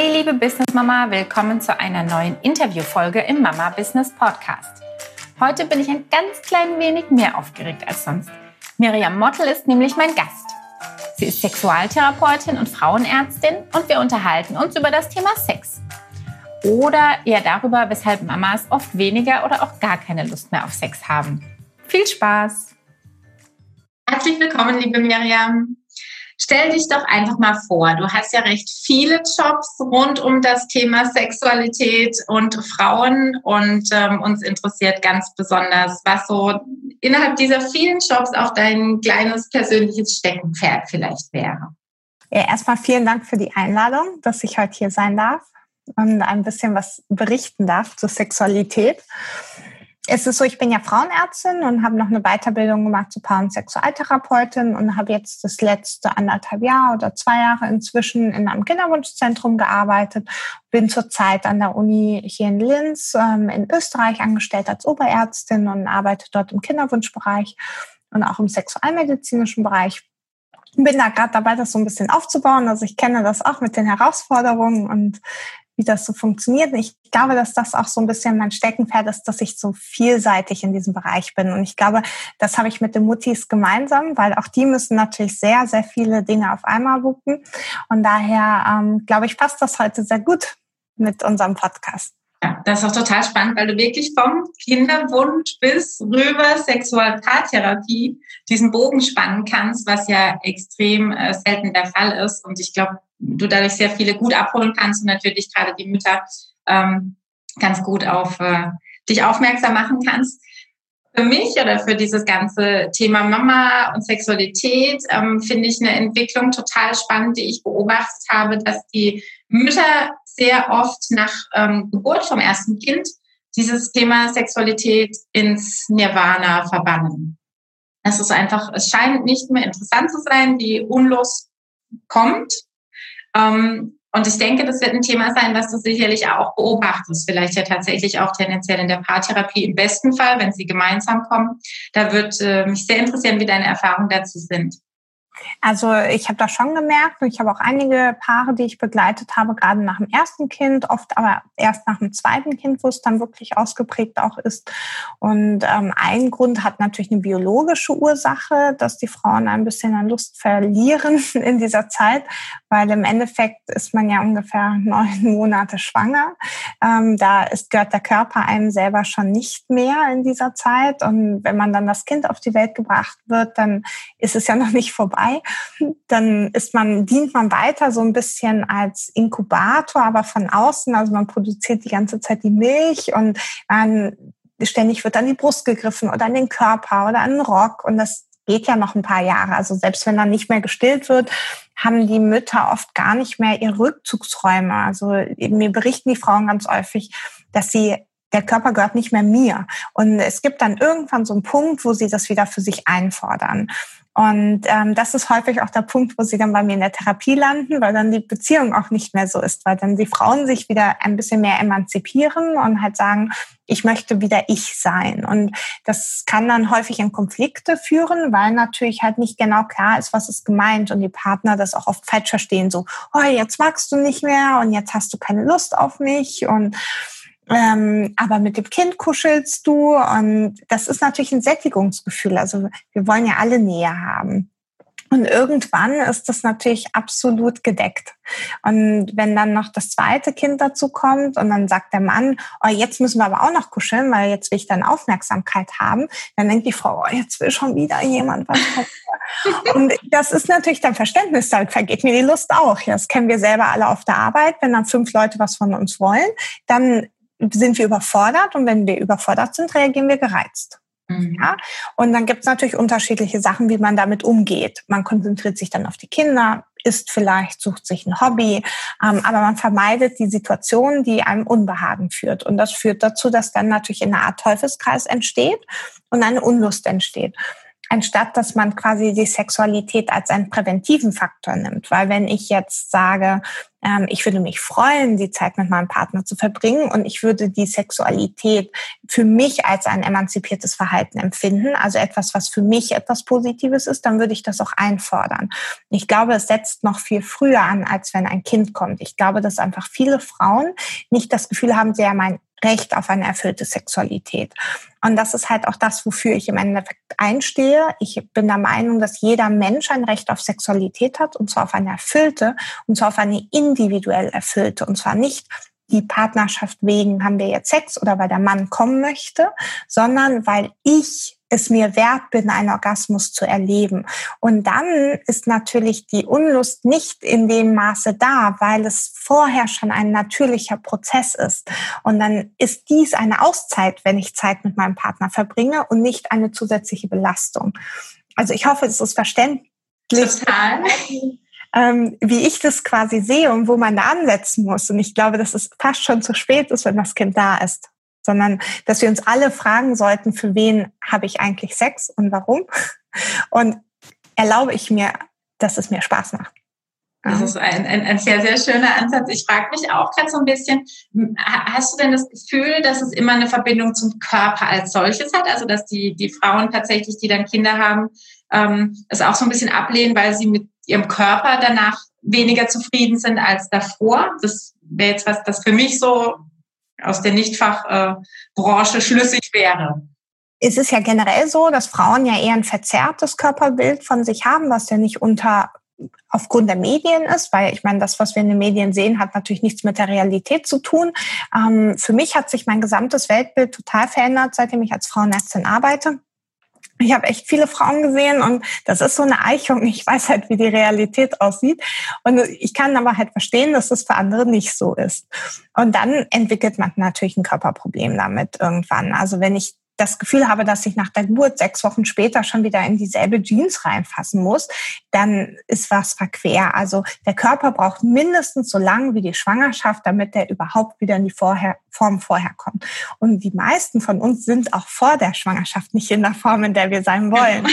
Hey liebe Business Mama, willkommen zu einer neuen Interviewfolge im Mama Business Podcast. Heute bin ich ein ganz klein wenig mehr aufgeregt als sonst. Miriam Mottel ist nämlich mein Gast. Sie ist Sexualtherapeutin und Frauenärztin und wir unterhalten uns über das Thema Sex. Oder eher darüber, weshalb Mamas oft weniger oder auch gar keine Lust mehr auf Sex haben. Viel Spaß! Herzlich willkommen, liebe Miriam. Stell dich doch einfach mal vor, du hast ja recht viele Jobs rund um das Thema Sexualität und Frauen und ähm, uns interessiert ganz besonders, was so innerhalb dieser vielen Jobs auch dein kleines persönliches Steckenpferd vielleicht wäre. Ja, erstmal vielen Dank für die Einladung, dass ich heute hier sein darf und ein bisschen was berichten darf zur Sexualität es ist so, ich bin ja Frauenärztin und habe noch eine Weiterbildung gemacht zur Paar- und Sexualtherapeutin und habe jetzt das letzte anderthalb Jahr oder zwei Jahre inzwischen in einem Kinderwunschzentrum gearbeitet. Bin zurzeit an der Uni hier in Linz ähm, in Österreich angestellt als Oberärztin und arbeite dort im Kinderwunschbereich und auch im sexualmedizinischen Bereich. Bin da gerade dabei, das so ein bisschen aufzubauen. Also ich kenne das auch mit den Herausforderungen und wie das so funktioniert. Ich glaube, dass das auch so ein bisschen mein Steckenpferd ist, dass ich so vielseitig in diesem Bereich bin. Und ich glaube, das habe ich mit den Muttis gemeinsam, weil auch die müssen natürlich sehr, sehr viele Dinge auf einmal wuppen. Und daher, ähm, glaube ich, passt das heute sehr gut mit unserem Podcast. Ja, das ist auch total spannend, weil du wirklich vom Kinderwunsch bis rüber Sexualpaartherapie diesen Bogen spannen kannst, was ja extrem äh, selten der Fall ist. Und ich glaube, du dadurch sehr viele gut abholen kannst und natürlich gerade die Mütter ähm, ganz gut auf äh, dich aufmerksam machen kannst. Für mich oder für dieses ganze Thema Mama und Sexualität ähm, finde ich eine Entwicklung total spannend, die ich beobachtet habe, dass die Mütter sehr oft nach ähm, Geburt vom ersten Kind dieses Thema Sexualität ins Nirvana verbannen. Es ist einfach, es scheint nicht mehr interessant zu sein, die Unlust kommt und ich denke, das wird ein Thema sein, was du sicherlich auch beobachtest. Vielleicht ja tatsächlich auch tendenziell in der Paartherapie im besten Fall, wenn sie gemeinsam kommen. Da wird äh, mich sehr interessieren, wie deine Erfahrungen dazu sind. Also ich habe das schon gemerkt und ich habe auch einige Paare, die ich begleitet habe, gerade nach dem ersten Kind, oft aber erst nach dem zweiten Kind, wo es dann wirklich ausgeprägt auch ist. Und ähm, ein Grund hat natürlich eine biologische Ursache, dass die Frauen ein bisschen an Lust verlieren in dieser Zeit, weil im Endeffekt ist man ja ungefähr neun Monate schwanger. Ähm, da ist, gehört der Körper einem selber schon nicht mehr in dieser Zeit. Und wenn man dann das Kind auf die Welt gebracht wird, dann ist es ja noch nicht vorbei. Dann ist man, dient man weiter so ein bisschen als Inkubator, aber von außen. Also man produziert die ganze Zeit die Milch und man ständig wird an die Brust gegriffen oder an den Körper oder an den Rock. Und das geht ja noch ein paar Jahre. Also selbst wenn dann nicht mehr gestillt wird, haben die Mütter oft gar nicht mehr ihre Rückzugsräume. Also mir berichten die Frauen ganz häufig, dass sie der Körper gehört nicht mehr mir. Und es gibt dann irgendwann so einen Punkt, wo sie das wieder für sich einfordern. Und ähm, das ist häufig auch der Punkt, wo sie dann bei mir in der Therapie landen, weil dann die Beziehung auch nicht mehr so ist, weil dann die Frauen sich wieder ein bisschen mehr emanzipieren und halt sagen, ich möchte wieder ich sein. Und das kann dann häufig in Konflikte führen, weil natürlich halt nicht genau klar ist, was ist gemeint und die Partner das auch oft falsch verstehen, so, oh, jetzt magst du nicht mehr und jetzt hast du keine Lust auf mich und ähm, aber mit dem Kind kuschelst du und das ist natürlich ein Sättigungsgefühl. Also wir wollen ja alle Nähe haben. Und irgendwann ist das natürlich absolut gedeckt. Und wenn dann noch das zweite Kind dazu kommt und dann sagt der Mann, oh, jetzt müssen wir aber auch noch kuscheln, weil jetzt will ich dann Aufmerksamkeit haben, dann denkt die Frau, oh, jetzt will schon wieder jemand was. und das ist natürlich dann Verständnis, da vergeht mir die Lust auch. Das kennen wir selber alle auf der Arbeit. Wenn dann fünf Leute was von uns wollen, dann sind wir überfordert und wenn wir überfordert sind, reagieren wir gereizt. Mhm. Ja? Und dann gibt es natürlich unterschiedliche Sachen, wie man damit umgeht. Man konzentriert sich dann auf die Kinder, isst vielleicht, sucht sich ein Hobby, ähm, aber man vermeidet die Situation, die einem Unbehagen führt. Und das führt dazu, dass dann natürlich eine Art Teufelskreis entsteht und eine Unlust entsteht. Anstatt dass man quasi die Sexualität als einen präventiven Faktor nimmt. Weil wenn ich jetzt sage, ähm, ich würde mich freuen, die Zeit mit meinem Partner zu verbringen und ich würde die Sexualität für mich als ein emanzipiertes Verhalten empfinden, also etwas, was für mich etwas Positives ist, dann würde ich das auch einfordern. Ich glaube, es setzt noch viel früher an, als wenn ein Kind kommt. Ich glaube, dass einfach viele Frauen nicht das Gefühl haben, sie haben ein Recht auf eine erfüllte Sexualität. Und das ist halt auch das, wofür ich im Endeffekt einstehe. Ich bin der Meinung, dass jeder Mensch ein Recht auf Sexualität hat, und zwar auf eine erfüllte, und zwar auf eine individuell erfüllte, und zwar nicht die Partnerschaft wegen haben wir jetzt Sex oder weil der Mann kommen möchte, sondern weil ich es mir wert bin, einen Orgasmus zu erleben. Und dann ist natürlich die Unlust nicht in dem Maße da, weil es vorher schon ein natürlicher Prozess ist. Und dann ist dies eine Auszeit, wenn ich Zeit mit meinem Partner verbringe und nicht eine zusätzliche Belastung. Also ich hoffe, es ist verständlich. Total. Ähm, wie ich das quasi sehe und wo man da ansetzen muss. Und ich glaube, dass es fast schon zu spät ist, wenn das Kind da ist sondern dass wir uns alle fragen sollten, für wen habe ich eigentlich Sex und warum? Und erlaube ich mir, dass es mir Spaß macht. Das ist ein, ein, ein sehr, sehr schöner Ansatz. Ich frage mich auch gerade so ein bisschen, hast du denn das Gefühl, dass es immer eine Verbindung zum Körper als solches hat? Also dass die, die Frauen tatsächlich, die dann Kinder haben, ähm, es auch so ein bisschen ablehnen, weil sie mit ihrem Körper danach weniger zufrieden sind als davor? Das wäre jetzt was, das für mich so aus der Nichtfachbranche schlüssig wäre. Es ist ja generell so, dass Frauen ja eher ein verzerrtes Körperbild von sich haben, was ja nicht unter aufgrund der Medien ist, weil ich meine, das, was wir in den Medien sehen, hat natürlich nichts mit der Realität zu tun. Ähm, für mich hat sich mein gesamtes Weltbild total verändert, seitdem ich als Frauenärztin arbeite ich habe echt viele Frauen gesehen und das ist so eine Eichung. Ich weiß halt, wie die Realität aussieht. Und ich kann aber halt verstehen, dass das für andere nicht so ist. Und dann entwickelt man natürlich ein Körperproblem damit irgendwann. Also wenn ich das Gefühl habe, dass ich nach der Geburt sechs Wochen später schon wieder in dieselbe Jeans reinfassen muss, dann ist was verquer. Also der Körper braucht mindestens so lange wie die Schwangerschaft, damit er überhaupt wieder in die vorher, Form vorher kommt. Und die meisten von uns sind auch vor der Schwangerschaft nicht in der Form, in der wir sein wollen.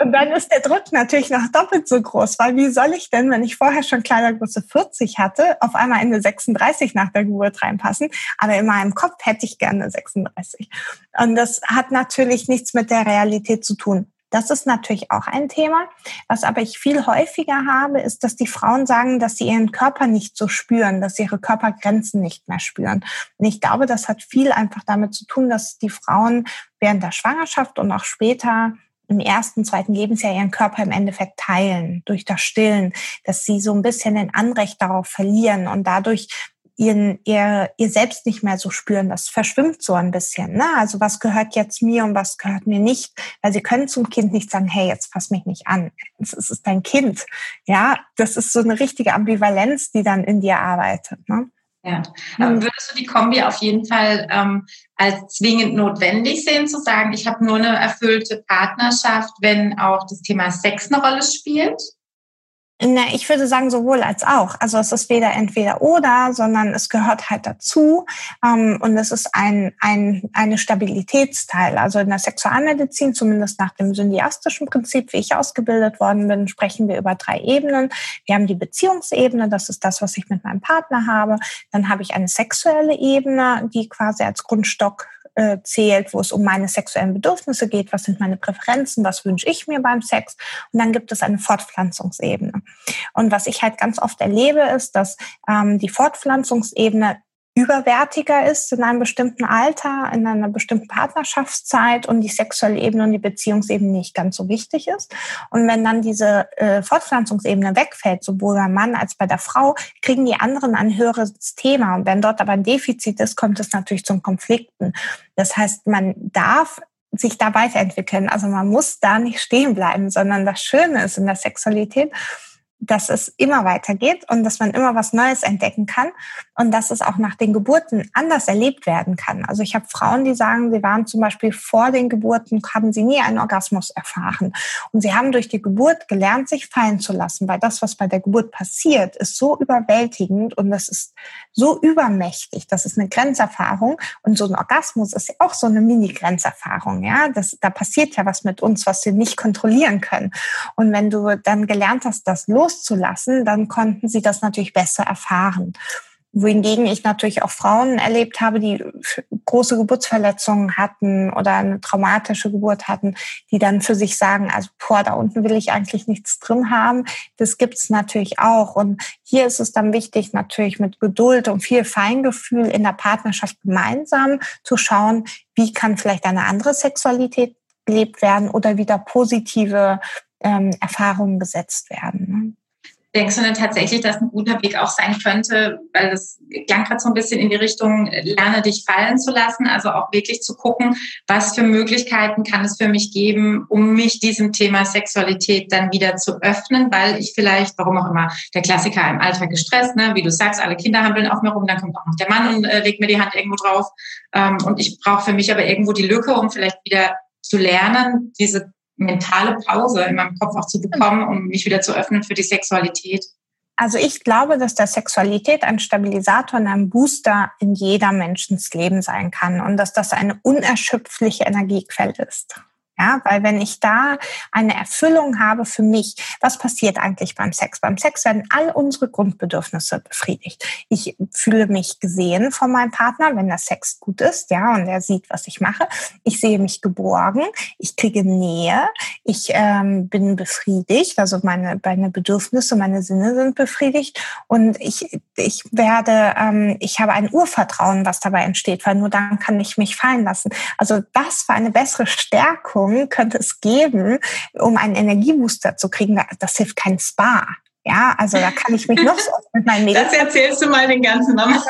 Und dann ist der Druck natürlich noch doppelt so groß, weil wie soll ich denn, wenn ich vorher schon Kleidergröße 40 hatte, auf einmal Ende 36 nach der Geburt reinpassen? Aber in meinem Kopf hätte ich gerne 36. Und das hat natürlich nichts mit der Realität zu tun. Das ist natürlich auch ein Thema. Was aber ich viel häufiger habe, ist, dass die Frauen sagen, dass sie ihren Körper nicht so spüren, dass sie ihre Körpergrenzen nicht mehr spüren. Und ich glaube, das hat viel einfach damit zu tun, dass die Frauen während der Schwangerschaft und auch später im ersten, zweiten Lebensjahr ihren Körper im Endeffekt teilen durch das Stillen, dass sie so ein bisschen den Anrecht darauf verlieren und dadurch ihren, ihr, ihr selbst nicht mehr so spüren. Das verschwimmt so ein bisschen. Ne? Also was gehört jetzt mir und was gehört mir nicht? Weil sie können zum Kind nicht sagen, hey, jetzt fass mich nicht an. Es ist dein Kind. Ja, das ist so eine richtige Ambivalenz, die dann in dir arbeitet. Ne? Ja, aber würdest du die Kombi auf jeden Fall ähm, als zwingend notwendig sehen, zu sagen, ich habe nur eine erfüllte Partnerschaft, wenn auch das Thema Sex eine Rolle spielt? Na, ich würde sagen sowohl als auch. Also es ist weder entweder oder, sondern es gehört halt dazu ähm, und es ist ein, ein eine Stabilitätsteil. Also in der Sexualmedizin, zumindest nach dem syndiastischen Prinzip, wie ich ausgebildet worden bin, sprechen wir über drei Ebenen. Wir haben die Beziehungsebene, das ist das, was ich mit meinem Partner habe. Dann habe ich eine sexuelle Ebene, die quasi als Grundstock äh, zählt, wo es um meine sexuellen Bedürfnisse geht, was sind meine Präferenzen, was wünsche ich mir beim Sex. Und dann gibt es eine Fortpflanzungsebene. Und was ich halt ganz oft erlebe, ist, dass ähm, die Fortpflanzungsebene überwertiger ist in einem bestimmten Alter, in einer bestimmten Partnerschaftszeit und die sexuelle Ebene und die Beziehungsebene nicht ganz so wichtig ist. Und wenn dann diese äh, Fortpflanzungsebene wegfällt, sowohl beim Mann als bei der Frau, kriegen die anderen ein höheres Thema. Und wenn dort aber ein Defizit ist, kommt es natürlich zum Konflikten. Das heißt, man darf sich da weiterentwickeln. Also man muss da nicht stehen bleiben, sondern das Schöne ist in der Sexualität, dass es immer weitergeht und dass man immer was Neues entdecken kann und dass es auch nach den Geburten anders erlebt werden kann. Also ich habe Frauen, die sagen, sie waren zum Beispiel vor den Geburten, haben sie nie einen Orgasmus erfahren und sie haben durch die Geburt gelernt, sich fallen zu lassen, weil das, was bei der Geburt passiert, ist so überwältigend und das ist so übermächtig. Das ist eine Grenzerfahrung und so ein Orgasmus ist ja auch so eine Mini-Grenzerfahrung. Ja, das, da passiert ja was mit uns, was wir nicht kontrollieren können. Und wenn du dann gelernt hast, das los loszulassen, dann konnten sie das natürlich besser erfahren. Wohingegen ich natürlich auch Frauen erlebt habe, die große Geburtsverletzungen hatten oder eine traumatische Geburt hatten, die dann für sich sagen, also boah, da unten will ich eigentlich nichts drin haben. Das gibt's natürlich auch. Und hier ist es dann wichtig, natürlich mit Geduld und viel Feingefühl in der Partnerschaft gemeinsam zu schauen, wie kann vielleicht eine andere Sexualität gelebt werden oder wieder positive ähm, Erfahrungen gesetzt werden. Denkst du denn tatsächlich, dass ein guter Weg auch sein könnte, weil das klang gerade so ein bisschen in die Richtung, lerne dich fallen zu lassen, also auch wirklich zu gucken, was für Möglichkeiten kann es für mich geben, um mich diesem Thema Sexualität dann wieder zu öffnen, weil ich vielleicht, warum auch immer, der Klassiker im Alltag gestresst, ne, wie du sagst, alle Kinder handeln auf mir rum, dann kommt auch noch der Mann und äh, legt mir die Hand irgendwo drauf. Ähm, und ich brauche für mich aber irgendwo die Lücke, um vielleicht wieder zu lernen, diese mentale Pause in meinem Kopf auch zu bekommen, um mich wieder zu öffnen für die Sexualität? Also ich glaube, dass der Sexualität ein Stabilisator und ein Booster in jeder Menschens Leben sein kann und dass das eine unerschöpfliche Energiequelle ist. Ja, weil wenn ich da eine Erfüllung habe für mich, was passiert eigentlich beim Sex? Beim Sex werden all unsere Grundbedürfnisse befriedigt. Ich fühle mich gesehen von meinem Partner, wenn der Sex gut ist, ja, und er sieht, was ich mache. Ich sehe mich geborgen, ich kriege Nähe, ich ähm, bin befriedigt, also meine, meine Bedürfnisse, meine Sinne sind befriedigt und ich, ich werde, ähm, ich habe ein Urvertrauen, was dabei entsteht, weil nur dann kann ich mich fallen lassen. Also was für eine bessere Stärkung Übungen könnte es geben, um einen Energiebooster zu kriegen? Das hilft kein Spa. Ja, also da kann ich mich noch so mit meinen Mädels. Das erzählst du mal den ganzen Mama.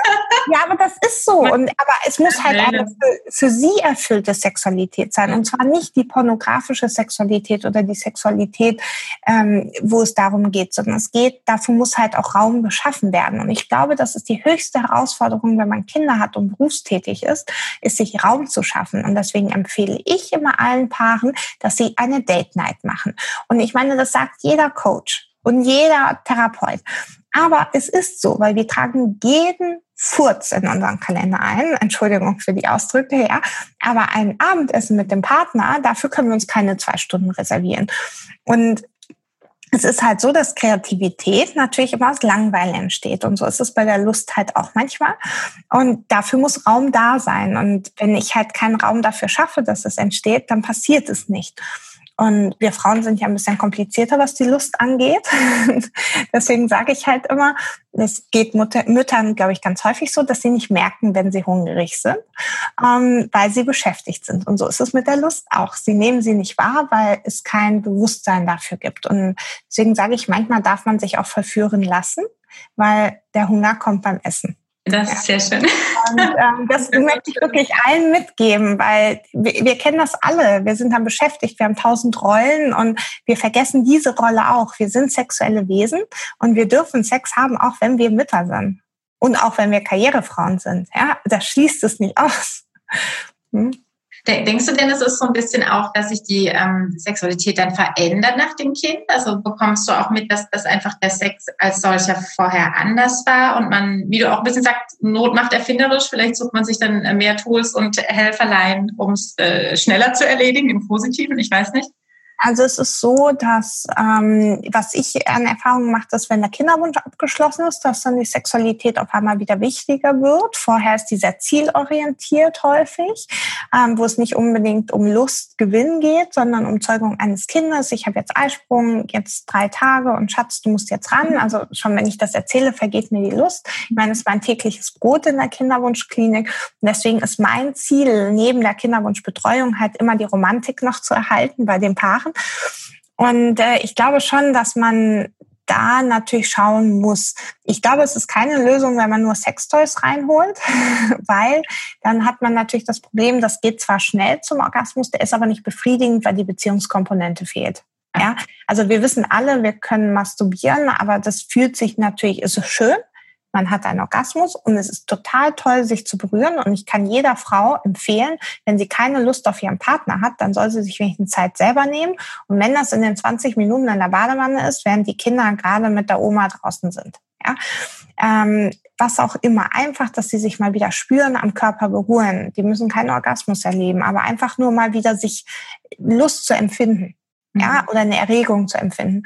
Ja, aber das ist so. Und, aber es muss halt eine für, für sie erfüllte Sexualität sein. Und zwar nicht die pornografische Sexualität oder die Sexualität, ähm, wo es darum geht, sondern es geht, dafür muss halt auch Raum geschaffen werden. Und ich glaube, das ist die höchste Herausforderung, wenn man Kinder hat und berufstätig ist, ist sich Raum zu schaffen. Und deswegen empfehle ich immer allen Paaren, dass sie eine Date Night machen. Und ich meine, das sagt jeder Coach und jeder Therapeut. Aber es ist so, weil wir tragen jeden Furz in unseren Kalender ein. Entschuldigung für die Ausdrücke, ja. Aber ein Abendessen mit dem Partner, dafür können wir uns keine zwei Stunden reservieren. Und es ist halt so, dass Kreativität natürlich immer aus Langweil entsteht. Und so ist es bei der Lust halt auch manchmal. Und dafür muss Raum da sein. Und wenn ich halt keinen Raum dafür schaffe, dass es entsteht, dann passiert es nicht. Und wir Frauen sind ja ein bisschen komplizierter, was die Lust angeht. Deswegen sage ich halt immer, es geht Mutter, Müttern, glaube ich, ganz häufig so, dass sie nicht merken, wenn sie hungrig sind, ähm, weil sie beschäftigt sind. Und so ist es mit der Lust auch. Sie nehmen sie nicht wahr, weil es kein Bewusstsein dafür gibt. Und deswegen sage ich, manchmal darf man sich auch verführen lassen, weil der Hunger kommt beim Essen. Das ist sehr schön. Und ähm, das möchte ich wirklich allen mitgeben, weil wir, wir, kennen das alle. Wir sind dann beschäftigt, wir haben tausend Rollen und wir vergessen diese Rolle auch. Wir sind sexuelle Wesen und wir dürfen Sex haben, auch wenn wir Mütter sind. Und auch wenn wir Karrierefrauen sind. Ja, das schließt es nicht aus. Hm? Denkst du denn, es ist so ein bisschen auch, dass sich die ähm, Sexualität dann verändert nach dem Kind? Also bekommst du auch mit, dass, dass einfach der Sex als solcher vorher anders war und man, wie du auch ein bisschen sagst, Not macht erfinderisch, vielleicht sucht man sich dann mehr Tools und Helferlein, um es äh, schneller zu erledigen, im Positiven, ich weiß nicht. Also es ist so, dass ähm, was ich an Erfahrungen mache, dass wenn der Kinderwunsch abgeschlossen ist, dass dann die Sexualität auf einmal wieder wichtiger wird. Vorher ist die sehr zielorientiert häufig, ähm, wo es nicht unbedingt um Lust, Gewinn geht, sondern um Zeugung eines Kindes. Ich habe jetzt Eisprung, jetzt drei Tage und Schatz, du musst jetzt ran. Also schon wenn ich das erzähle, vergeht mir die Lust. Ich meine, es ist mein tägliches Brot in der Kinderwunschklinik. Und deswegen ist mein Ziel neben der Kinderwunschbetreuung halt immer die Romantik noch zu erhalten bei den Paaren machen. Und äh, ich glaube schon, dass man da natürlich schauen muss. Ich glaube, es ist keine Lösung, wenn man nur Sextoys reinholt, weil dann hat man natürlich das Problem, das geht zwar schnell zum Orgasmus, der ist aber nicht befriedigend, weil die Beziehungskomponente fehlt. Ja, also wir wissen alle, wir können masturbieren, aber das fühlt sich natürlich, ist schön. Man hat einen Orgasmus und es ist total toll, sich zu berühren. Und ich kann jeder Frau empfehlen, wenn sie keine Lust auf ihren Partner hat, dann soll sie sich wenigstens Zeit selber nehmen. Und wenn das in den 20 Minuten in der Badewanne ist, während die Kinder gerade mit der Oma draußen sind. Ja, ähm, was auch immer, einfach, dass sie sich mal wieder spüren, am Körper beruhen. Die müssen keinen Orgasmus erleben, aber einfach nur mal wieder sich Lust zu empfinden ja, mhm. oder eine Erregung zu empfinden.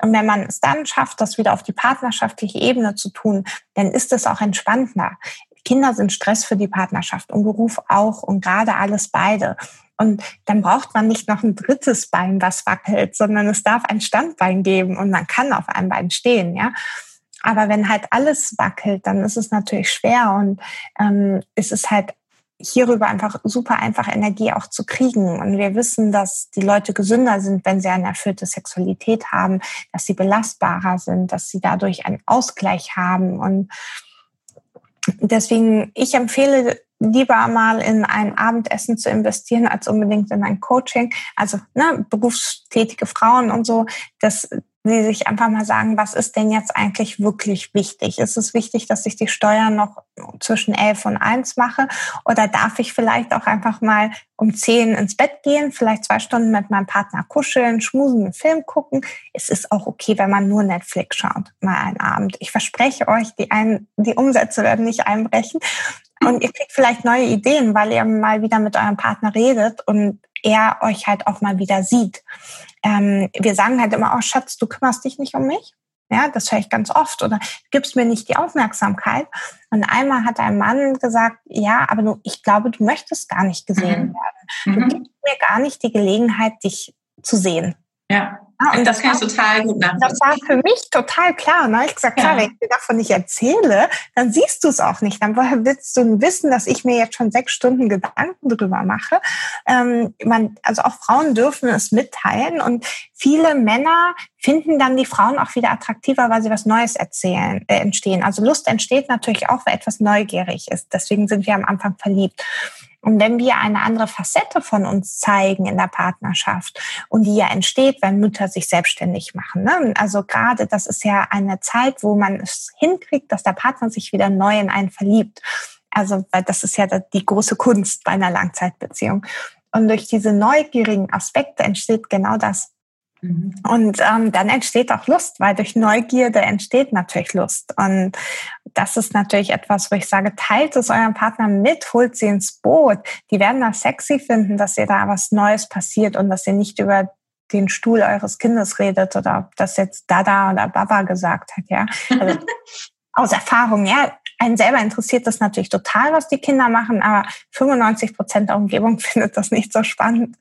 Und wenn man es dann schafft, das wieder auf die partnerschaftliche Ebene zu tun, dann ist es auch entspannter. Kinder sind Stress für die Partnerschaft und Beruf auch und gerade alles beide. Und dann braucht man nicht noch ein drittes Bein, das wackelt, sondern es darf ein Standbein geben und man kann auf einem Bein stehen, ja. Aber wenn halt alles wackelt, dann ist es natürlich schwer und ähm, es ist halt hierüber einfach super einfach Energie auch zu kriegen. Und wir wissen, dass die Leute gesünder sind, wenn sie eine erfüllte Sexualität haben, dass sie belastbarer sind, dass sie dadurch einen Ausgleich haben. Und deswegen, ich empfehle lieber mal in ein Abendessen zu investieren, als unbedingt in ein Coaching. Also ne, berufstätige Frauen und so, das sie sich einfach mal sagen, was ist denn jetzt eigentlich wirklich wichtig? Ist es wichtig, dass ich die Steuern noch zwischen elf und eins mache? Oder darf ich vielleicht auch einfach mal um zehn ins Bett gehen, vielleicht zwei Stunden mit meinem Partner kuscheln, schmusen, einen Film gucken? Es ist auch okay, wenn man nur Netflix schaut, mal einen Abend. Ich verspreche euch, die, ein, die Umsätze werden nicht einbrechen. Und ihr kriegt vielleicht neue Ideen, weil ihr mal wieder mit eurem Partner redet und er euch halt auch mal wieder sieht. Ähm, wir sagen halt immer, oh Schatz, du kümmerst dich nicht um mich. Ja, das höre ich ganz oft. Oder gibst mir nicht die Aufmerksamkeit. Und einmal hat ein Mann gesagt, ja, aber du, ich glaube, du möchtest gar nicht gesehen mhm. werden. Du mhm. gibst mir gar nicht die Gelegenheit, dich zu sehen. Ja. Ja, und das, das kann ich total gut nachvollziehen. Das war für mich total klar. Ne? Ich gesagt, klar, ja. wenn ich dir davon nicht erzähle, dann siehst du es auch nicht. Dann woher willst du wissen, dass ich mir jetzt schon sechs Stunden Gedanken drüber mache? Ähm, man, also auch Frauen dürfen es mitteilen und viele Männer finden dann die Frauen auch wieder attraktiver, weil sie was Neues erzählen, äh, entstehen. Also Lust entsteht natürlich auch, weil etwas neugierig ist. Deswegen sind wir am Anfang verliebt. Und wenn wir eine andere Facette von uns zeigen in der Partnerschaft und die ja entsteht, wenn Mütter sich selbstständig machen. Ne? Also gerade das ist ja eine Zeit, wo man es hinkriegt, dass der Partner sich wieder neu in einen verliebt. Also weil das ist ja die große Kunst bei einer Langzeitbeziehung. Und durch diese neugierigen Aspekte entsteht genau das. Mhm. Und ähm, dann entsteht auch Lust, weil durch Neugierde entsteht natürlich Lust. Und das ist natürlich etwas, wo ich sage, teilt es eurem Partner mit, holt sie ins Boot. Die werden das sexy finden, dass ihr da was Neues passiert und dass ihr nicht über den Stuhl eures Kindes redet oder ob das jetzt Dada oder Baba gesagt hat, ja. Also, aus Erfahrung, ja, einen selber interessiert das natürlich total, was die Kinder machen, aber 95 Prozent der Umgebung findet das nicht so spannend.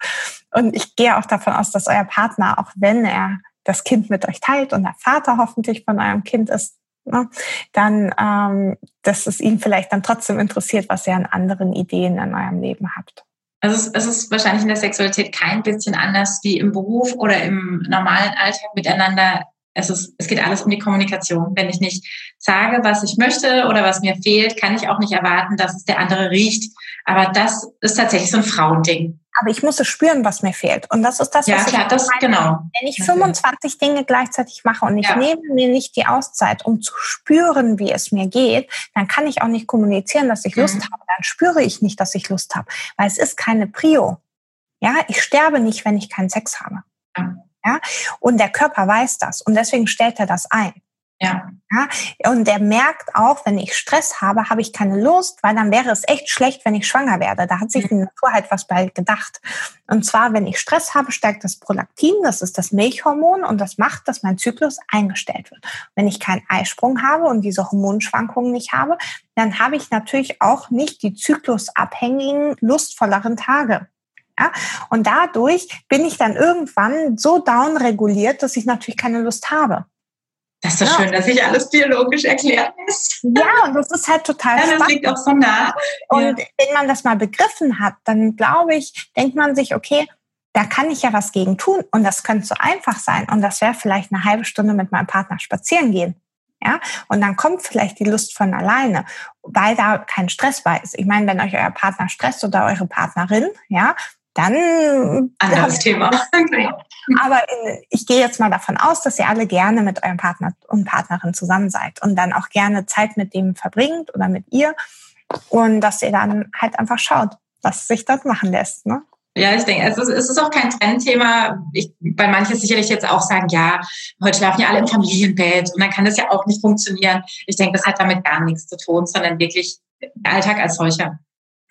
Und ich gehe auch davon aus, dass euer Partner, auch wenn er das Kind mit euch teilt und der Vater hoffentlich von eurem Kind ist, ne, dann, ähm, dass es ihn vielleicht dann trotzdem interessiert, was ihr an anderen Ideen in eurem Leben habt. Also es, es ist wahrscheinlich in der Sexualität kein bisschen anders wie im Beruf oder im normalen Alltag miteinander es, ist, es geht alles um die Kommunikation. Wenn ich nicht sage, was ich möchte oder was mir fehlt, kann ich auch nicht erwarten, dass es der andere riecht. Aber das ist tatsächlich so ein Frauending. Aber ich muss es spüren, was mir fehlt. Und das ist das, ja, was klar, ich das, genau. Wenn ich 25 Dinge gleichzeitig mache und ich ja. nehme mir nicht die Auszeit, um zu spüren, wie es mir geht, dann kann ich auch nicht kommunizieren, dass ich Lust mhm. habe. Dann spüre ich nicht, dass ich Lust habe, weil es ist keine Prio. Ja, ich sterbe nicht, wenn ich keinen Sex habe. Ja. Ja? Und der Körper weiß das und deswegen stellt er das ein. Ja. ja. Und der merkt auch, wenn ich Stress habe, habe ich keine Lust, weil dann wäre es echt schlecht, wenn ich schwanger werde. Da hat sich die Natur halt was bei gedacht. Und zwar, wenn ich Stress habe, steigt das Prolaktin, das ist das Milchhormon, und das macht, dass mein Zyklus eingestellt wird. Wenn ich keinen Eisprung habe und diese Hormonschwankungen nicht habe, dann habe ich natürlich auch nicht die zyklusabhängigen, lustvolleren Tage. Ja? Und dadurch bin ich dann irgendwann so downreguliert, dass ich natürlich keine Lust habe. Das ist so ja. schön, dass sich alles biologisch erklärt ist. Ja, und das ist halt total ja, das spannend. liegt auch so nah. Und ja. wenn man das mal begriffen hat, dann glaube ich, denkt man sich, okay, da kann ich ja was gegen tun und das könnte so einfach sein und das wäre vielleicht eine halbe Stunde mit meinem Partner spazieren gehen. Ja, und dann kommt vielleicht die Lust von alleine, weil da kein Stress bei ist. Ich meine, wenn euch euer Partner stresst oder eure Partnerin, ja, dann anderes Thema. Genau. Aber ich gehe jetzt mal davon aus, dass ihr alle gerne mit eurem Partner und Partnerin zusammen seid und dann auch gerne Zeit mit dem verbringt oder mit ihr und dass ihr dann halt einfach schaut, was sich dort machen lässt. Ne? Ja, ich denke, es ist, es ist auch kein Trendthema, ich, weil manche sicherlich jetzt auch sagen, ja, heute schlafen ja alle im Familienbett und dann kann das ja auch nicht funktionieren. Ich denke, das hat damit gar nichts zu tun, sondern wirklich der Alltag als solcher.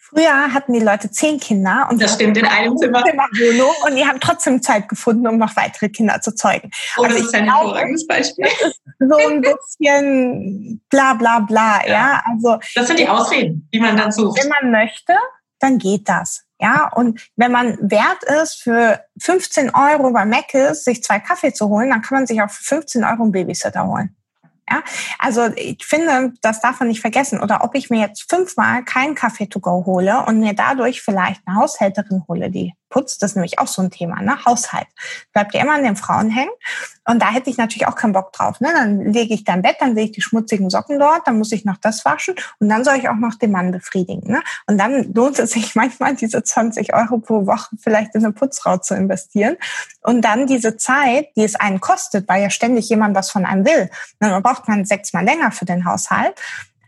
Früher hatten die Leute zehn Kinder und das stimmt in einem Zimmer. Zimmerwohnung und die haben trotzdem Zeit gefunden, um noch weitere Kinder zu zeugen. Oh, also das ist ein hervorragendes Beispiel. so ein bisschen bla bla bla, ja. ja. Also das sind die Ausreden, die man dann sucht. Wenn man möchte, dann geht das. Ja, und wenn man wert ist, für 15 Euro bei Mc's sich zwei Kaffee zu holen, dann kann man sich auch für 15 Euro einen Babysitter holen. Ja, also ich finde, das darf man nicht vergessen. Oder ob ich mir jetzt fünfmal keinen Kaffee to go hole und mir dadurch vielleicht eine Haushälterin hole, die putzt, das ist nämlich auch so ein Thema, ne? Haushalt. Bleibt ja immer an den Frauen hängen. Und da hätte ich natürlich auch keinen Bock drauf. Ne? Dann lege ich da im Bett, dann sehe ich die schmutzigen Socken dort, dann muss ich noch das waschen und dann soll ich auch noch den Mann befriedigen. Ne? Und dann lohnt es sich manchmal, diese 20 Euro pro Woche vielleicht in eine Putzfrau zu investieren. Und dann diese Zeit, die es einen kostet, weil ja ständig jemand was von einem will. Dann braucht man sechsmal länger für den Haushalt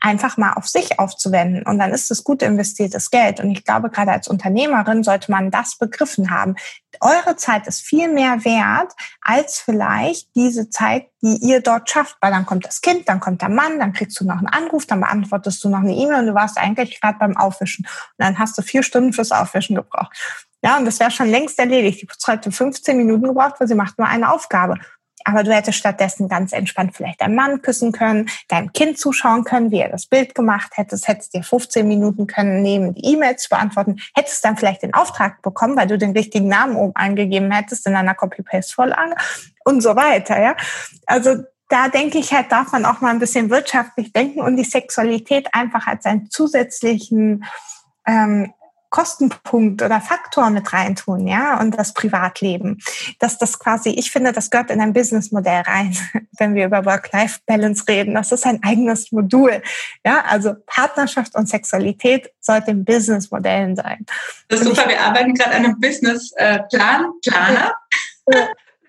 einfach mal auf sich aufzuwenden. Und dann ist es gut investiertes Geld. Und ich glaube, gerade als Unternehmerin sollte man das begriffen haben. Eure Zeit ist viel mehr wert als vielleicht diese Zeit, die ihr dort schafft, weil dann kommt das Kind, dann kommt der Mann, dann kriegst du noch einen Anruf, dann beantwortest du noch eine E-Mail und du warst eigentlich gerade beim Aufwischen. Und dann hast du vier Stunden fürs Aufwischen gebraucht. Ja, und das wäre schon längst erledigt. Die Putzfrau 15 Minuten gebraucht, weil sie macht nur eine Aufgabe. Aber du hättest stattdessen ganz entspannt vielleicht deinen Mann küssen können, deinem Kind zuschauen können, wie er das Bild gemacht hättest, hättest dir 15 Minuten können nehmen, die E-Mails beantworten, hättest dann vielleicht den Auftrag bekommen, weil du den richtigen Namen oben eingegeben hättest in einer Copy-Paste-Vorlage und so weiter, ja. Also da denke ich halt, darf man auch mal ein bisschen wirtschaftlich denken und die Sexualität einfach als einen zusätzlichen ähm, Kostenpunkt oder Faktor mit reintun, ja, und das Privatleben. Dass das quasi, ich finde, das gehört in ein Businessmodell rein, wenn wir über Work-Life-Balance reden. Das ist ein eigenes Modul, ja, also Partnerschaft und Sexualität sollte in Businessmodellen sein. Das ist super, wir arbeiten gerade an einem Businessplan, Planer.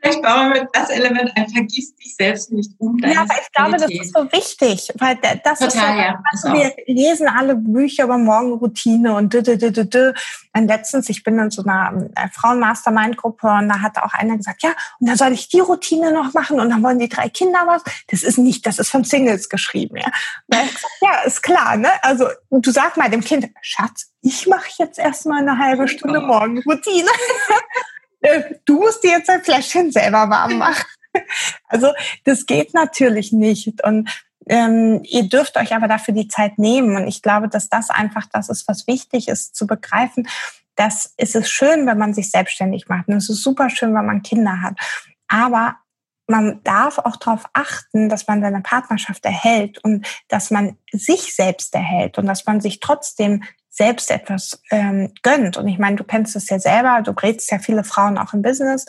Ja. Vielleicht bauen wir das Element ein, vergiss dich selbst nicht um deine Ja, aber ich glaube, das ist so wichtig, weil das Total, ist so, ja, also wir lesen alle Bücher über Morgenroutine und dü, dü, dü, dü, dü. Und letztens, ich bin in so einer äh, Frauen-Mastermind-Gruppe und da hat auch einer gesagt, ja, und dann soll ich die Routine noch machen und dann wollen die drei Kinder was. Das ist nicht, das ist von Singles geschrieben, ja. Gesagt, ja, ist klar, ne? Also, du sag mal dem Kind, Schatz, ich mache jetzt erstmal eine halbe Stunde Morgenroutine. Du musst dir jetzt ein Fläschchen selber warm machen. Also das geht natürlich nicht. Und ähm, ihr dürft euch aber dafür die Zeit nehmen. Und ich glaube, dass das einfach das ist, was wichtig ist zu begreifen. Das ist es schön, wenn man sich selbstständig macht. Und es ist super schön, wenn man Kinder hat. Aber man darf auch darauf achten, dass man seine Partnerschaft erhält und dass man sich selbst erhält und dass man sich trotzdem selbst etwas ähm, gönnt. Und ich meine, du kennst es ja selber, du berätst ja viele Frauen auch im Business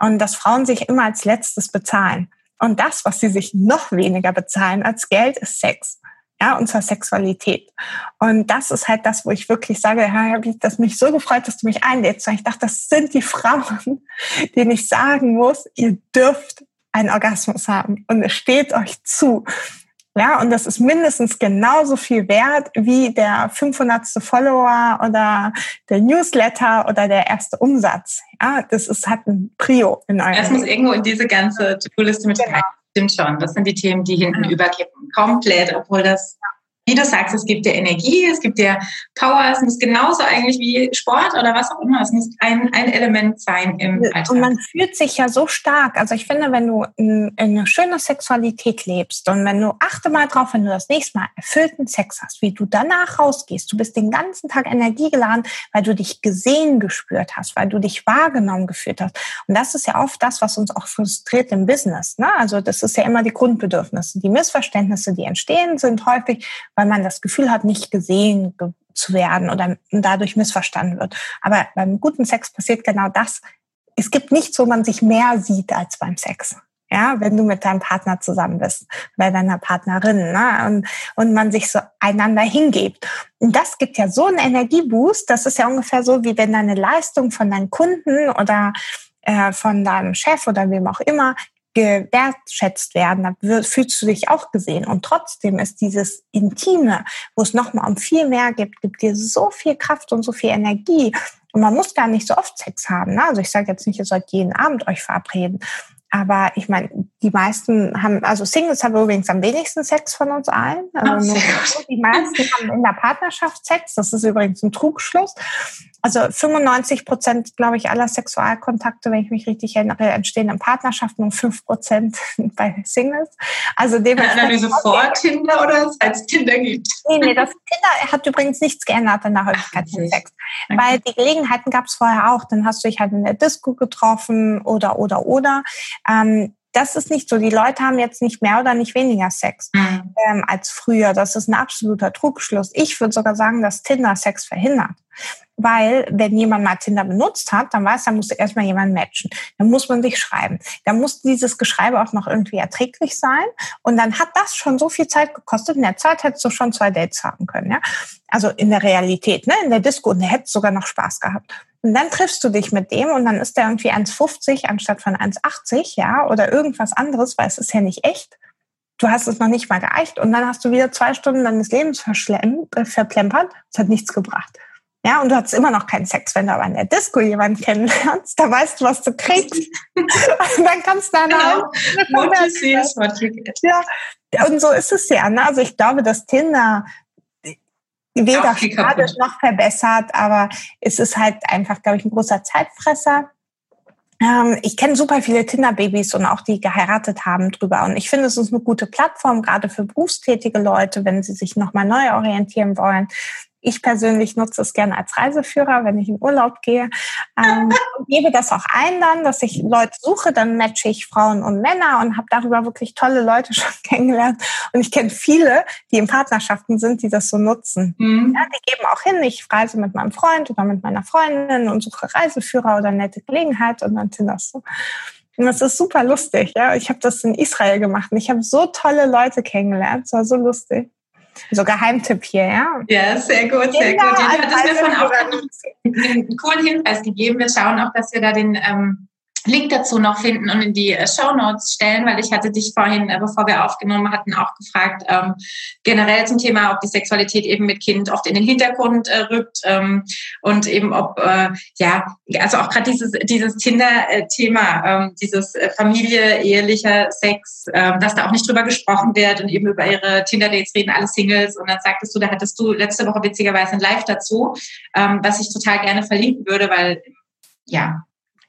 und dass Frauen sich immer als letztes bezahlen. Und das, was sie sich noch weniger bezahlen als Geld, ist Sex. Ja, und zwar Sexualität. Und das ist halt das, wo ich wirklich sage, habe ich das mich so gefreut, dass du mich einlädst. Und ich dachte, das sind die Frauen, denen ich sagen muss, ihr dürft einen Orgasmus haben und es steht euch zu. Ja, und das ist mindestens genauso viel wert wie der 500. Follower oder der Newsletter oder der erste Umsatz. Ja, das ist halt ein Prio in eurem Das muss irgendwo in diese ganze To-Do-Liste mit genau. rein. Stimmt schon. Das sind die Themen, die hinten ja. überkippen. Komplett, obwohl das wie du sagst, es gibt dir Energie, es gibt dir Power, es muss genauso eigentlich wie Sport oder was auch immer, es muss ein, ein Element sein im Alltag. Und man fühlt sich ja so stark. Also ich finde, wenn du in, in eine schöne Sexualität lebst und wenn du achte mal drauf, wenn du das nächste Mal erfüllten Sex hast, wie du danach rausgehst, du bist den ganzen Tag energiegeladen, weil du dich gesehen gespürt hast, weil du dich wahrgenommen gefühlt hast. Und das ist ja oft das, was uns auch frustriert im Business. Ne? Also das ist ja immer die Grundbedürfnisse. Die Missverständnisse, die entstehen, sind häufig, weil man das Gefühl hat, nicht gesehen zu werden oder dadurch missverstanden wird. Aber beim guten Sex passiert genau das. Es gibt nichts, wo man sich mehr sieht als beim Sex. ja, wenn du mit deinem Partner zusammen bist, bei deiner Partnerin, ne? und, und man sich so einander hingibt. Und das gibt ja so einen Energieboost, das ist ja ungefähr so, wie wenn deine Leistung von deinen Kunden oder äh, von deinem Chef oder wem auch immer gewertschätzt werden, dann fühlst du dich auch gesehen. Und trotzdem ist dieses Intime, wo es nochmal um viel mehr gibt, gibt dir so viel Kraft und so viel Energie. Und man muss gar nicht so oft Sex haben. Ne? Also ich sage jetzt nicht, ihr sollt jeden Abend euch verabreden. Aber ich meine, die meisten haben, also Singles haben übrigens am wenigsten Sex von uns allen. Also die meisten haben in der Partnerschaft Sex. Das ist übrigens ein Trugschluss. Also 95 Prozent, glaube ich, aller Sexualkontakte, wenn ich mich richtig erinnere, entstehen in Partnerschaften und 5 Prozent bei Singles. Also dementsprechend. Analyse vor Tinder oder es Tinder gibt? Nee, nee, das Tinder hat übrigens nichts geändert in der Häufigkeit von Sex. Okay. Weil die Gelegenheiten gab es vorher auch. Dann hast du dich halt in der Disco getroffen oder, oder, oder. Ähm, das ist nicht so. Die Leute haben jetzt nicht mehr oder nicht weniger Sex mhm. ähm, als früher. Das ist ein absoluter Trugschluss. Ich würde sogar sagen, dass Tinder Sex verhindert. Weil, wenn jemand mal Tinder benutzt hat, dann weiß, er muss erstmal jemanden matchen. Dann muss man sich schreiben. Dann muss dieses Geschreibe auch noch irgendwie erträglich sein. Und dann hat das schon so viel Zeit gekostet. In der Zeit hättest du schon zwei Dates haben können, ja. Also in der Realität, ne, in der Disco. Und der hätte sogar noch Spaß gehabt. Und dann triffst du dich mit dem und dann ist der irgendwie 1,50 anstatt von 1,80, ja, oder irgendwas anderes, weil es ist ja nicht echt. Du hast es noch nicht mal geeicht und dann hast du wieder zwei Stunden deines Lebens äh, verplempert. Es hat nichts gebracht. Ja, und du hast immer noch keinen Sex, wenn du aber in der Disco jemanden kennenlernst, da weißt du, was du kriegst. und dann kannst du dann genau. What you get. Ja, und so ist es ja. Ne? Also ich glaube, dass Tinder weder schadisch noch verbessert, aber es ist halt einfach, glaube ich, ein großer Zeitfresser. Ähm, ich kenne super viele Tinder-Babys und auch die geheiratet haben drüber. Und ich finde, es ist eine gute Plattform, gerade für berufstätige Leute, wenn sie sich nochmal neu orientieren wollen. Ich persönlich nutze es gerne als Reiseführer, wenn ich in Urlaub gehe. Ähm, gebe das auch ein dann, dass ich Leute suche, dann matche ich Frauen und Männer und habe darüber wirklich tolle Leute schon kennengelernt. Und ich kenne viele, die in Partnerschaften sind, die das so nutzen. Mhm. Ja, die geben auch hin, ich reise mit meinem Freund oder mit meiner Freundin und suche Reiseführer oder nette Gelegenheit und dann sind das so. Und das ist super lustig. Ja, ich habe das in Israel gemacht und ich habe so tolle Leute kennengelernt. Es war so lustig. So Geheimtipp hier, ja? Ja, sehr gut, sehr gut. Ja, du hattest mir von auch einen coolen Hinweis gegeben. Wir schauen auch, dass wir da den ähm, Link dazu noch finden und in die äh, Show Notes stellen, weil ich hatte dich vorhin, äh, bevor wir aufgenommen hatten, auch gefragt, ähm, generell zum Thema, ob die Sexualität eben mit Kind oft in den Hintergrund äh, rückt ähm, und eben ob, äh, ja, also auch gerade dieses, dieses Tinder-Thema, ähm, dieses äh, Familie, ehelicher Sex, ähm, dass da auch nicht drüber gesprochen wird und eben über ihre Tinder-Dates reden alle Singles und dann sagtest du, da hattest du letzte Woche witzigerweise ein Live dazu, ähm, was ich total gerne verlinken würde, weil ja,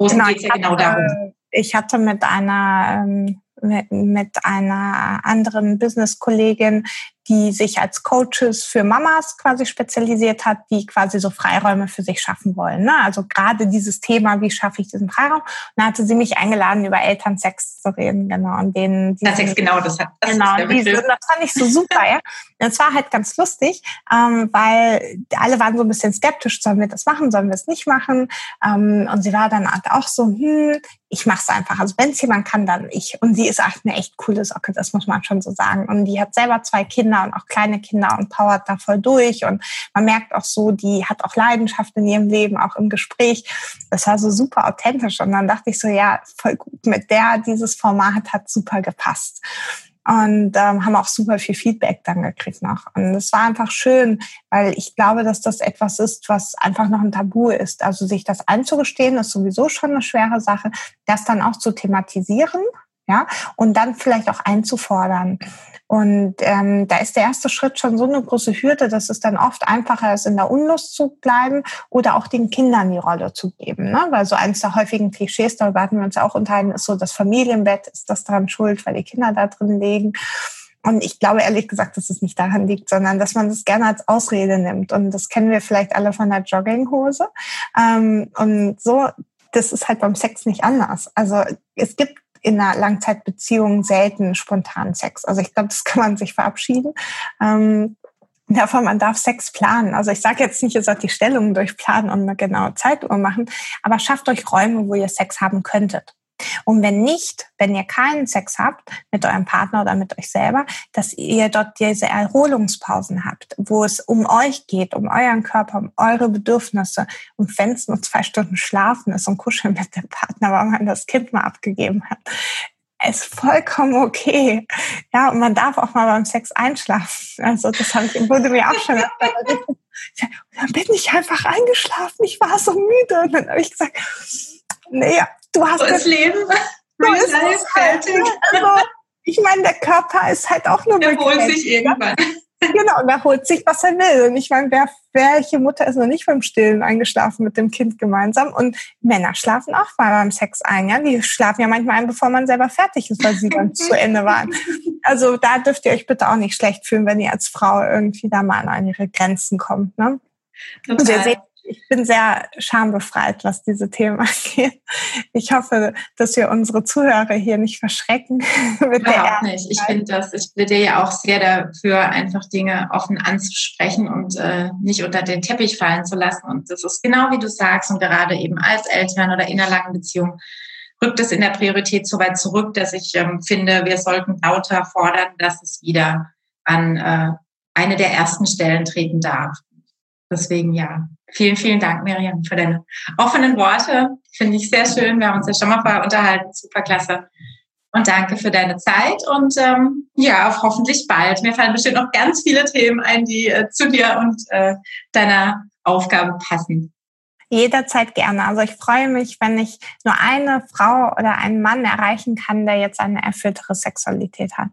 genau, geht es ja genau darum. Ich hatte mit einer ähm, mit, mit einer anderen Business-Kollegin die sich als Coaches für Mamas quasi spezialisiert hat, die quasi so Freiräume für sich schaffen wollen. Ne? Also gerade dieses Thema, wie schaffe ich diesen Freiraum? Und dann hatte sie mich eingeladen, über Elternsex zu reden, genau. Und denen Sex, genau, das hat das genau, diese, das fand ich so super, ja. Und es war halt ganz lustig, ähm, weil alle waren so ein bisschen skeptisch, sollen wir das machen, sollen wir es nicht machen? Ähm, und sie war dann halt auch so, hm, ich mache es einfach. Also wenn es jemand kann, dann ich. Und sie ist echt eine echt coole Socke, das muss man schon so sagen. Und die hat selber zwei Kinder Kinder und auch kleine Kinder und powert da voll durch. Und man merkt auch so, die hat auch Leidenschaft in ihrem Leben, auch im Gespräch. Das war so super authentisch. Und dann dachte ich so, ja, voll gut, mit der dieses Format hat super gepasst und ähm, haben auch super viel Feedback dann gekriegt noch. Und es war einfach schön, weil ich glaube, dass das etwas ist, was einfach noch ein Tabu ist. Also sich das einzugestehen, ist sowieso schon eine schwere Sache, das dann auch zu thematisieren, ja, und dann vielleicht auch einzufordern. Und ähm, da ist der erste Schritt schon so eine große Hürde, dass es dann oft einfacher ist, in der Unlust zu bleiben oder auch den Kindern die Rolle zu geben. Ne? Weil so eines der häufigen Klischees, darüber hatten wir uns auch unterhalten, ist so, das Familienbett ist das daran schuld, weil die Kinder da drin liegen. Und ich glaube ehrlich gesagt, dass es nicht daran liegt, sondern dass man das gerne als Ausrede nimmt. Und das kennen wir vielleicht alle von der Jogginghose. Ähm, und so, das ist halt beim Sex nicht anders. Also es gibt in einer Langzeitbeziehung selten spontan Sex. Also ich glaube, das kann man sich verabschieden. Ähm, davon, man darf Sex planen. Also ich sage jetzt nicht, ihr sollt die Stellungen durchplanen und eine genaue Zeituhr machen, aber schafft euch Räume, wo ihr Sex haben könntet. Und wenn nicht, wenn ihr keinen Sex habt mit eurem Partner oder mit euch selber, dass ihr dort diese Erholungspausen habt, wo es um euch geht, um euren Körper, um eure Bedürfnisse. Und wenn es nur zwei Stunden schlafen ist und kuscheln mit dem Partner, weil man das Kind mal abgegeben hat, ist vollkommen okay. Ja, und man darf auch mal beim Sex einschlafen. Also das habe ich, wurde mir auch schon dann bin ich einfach eingeschlafen. Ich war so müde. Und dann habe ich gesagt, naja, du hast das Leben. Du ist halt, also, ich meine, der Körper ist halt auch nur Der holt sich irgendwann. Genau, und er holt sich, was er will. Und ich meine, wer, welche Mutter ist noch nicht beim Stillen eingeschlafen mit dem Kind gemeinsam? Und Männer schlafen auch mal beim Sex ein. Ja, die schlafen ja manchmal ein, bevor man selber fertig ist, weil sie dann zu Ende waren. Also da dürft ihr euch bitte auch nicht schlecht fühlen, wenn ihr als Frau irgendwie da mal an ihre Grenzen kommt. Ne? Total. Und ihr seht ich bin sehr schambefreit, was diese Themen angeht. Ich hoffe, dass wir unsere Zuhörer hier nicht verschrecken. Mit Überhaupt nicht. Ich finde das, ich plädiere ja auch sehr dafür, einfach Dinge offen anzusprechen und äh, nicht unter den Teppich fallen zu lassen. Und das ist genau wie du sagst und gerade eben als Eltern oder in einer langen Beziehung rückt es in der Priorität so weit zurück, dass ich ähm, finde, wir sollten lauter fordern, dass es wieder an äh, eine der ersten Stellen treten darf. Deswegen ja, vielen, vielen Dank, Miriam, für deine offenen Worte. Finde ich sehr schön. Wir haben uns ja schon mal vorher unterhalten. Super klasse. Und danke für deine Zeit und ähm, ja, auf hoffentlich bald. Mir fallen bestimmt noch ganz viele Themen ein, die äh, zu dir und äh, deiner Aufgabe passen. Jederzeit gerne. Also ich freue mich, wenn ich nur eine Frau oder einen Mann erreichen kann, der jetzt eine erfülltere Sexualität hat.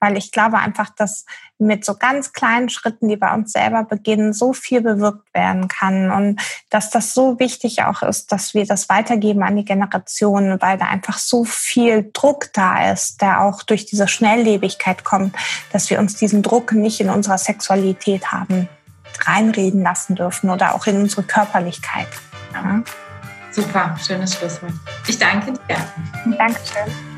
Weil ich glaube einfach, dass mit so ganz kleinen Schritten, die bei uns selber beginnen, so viel bewirkt werden kann und dass das so wichtig auch ist, dass wir das weitergeben an die Generationen, weil da einfach so viel Druck da ist, der auch durch diese Schnelllebigkeit kommt, dass wir uns diesen Druck nicht in unserer Sexualität haben reinreden lassen dürfen oder auch in unsere Körperlichkeit. Ja. Super, schönes Schlusswort. Ich danke dir. Dankeschön.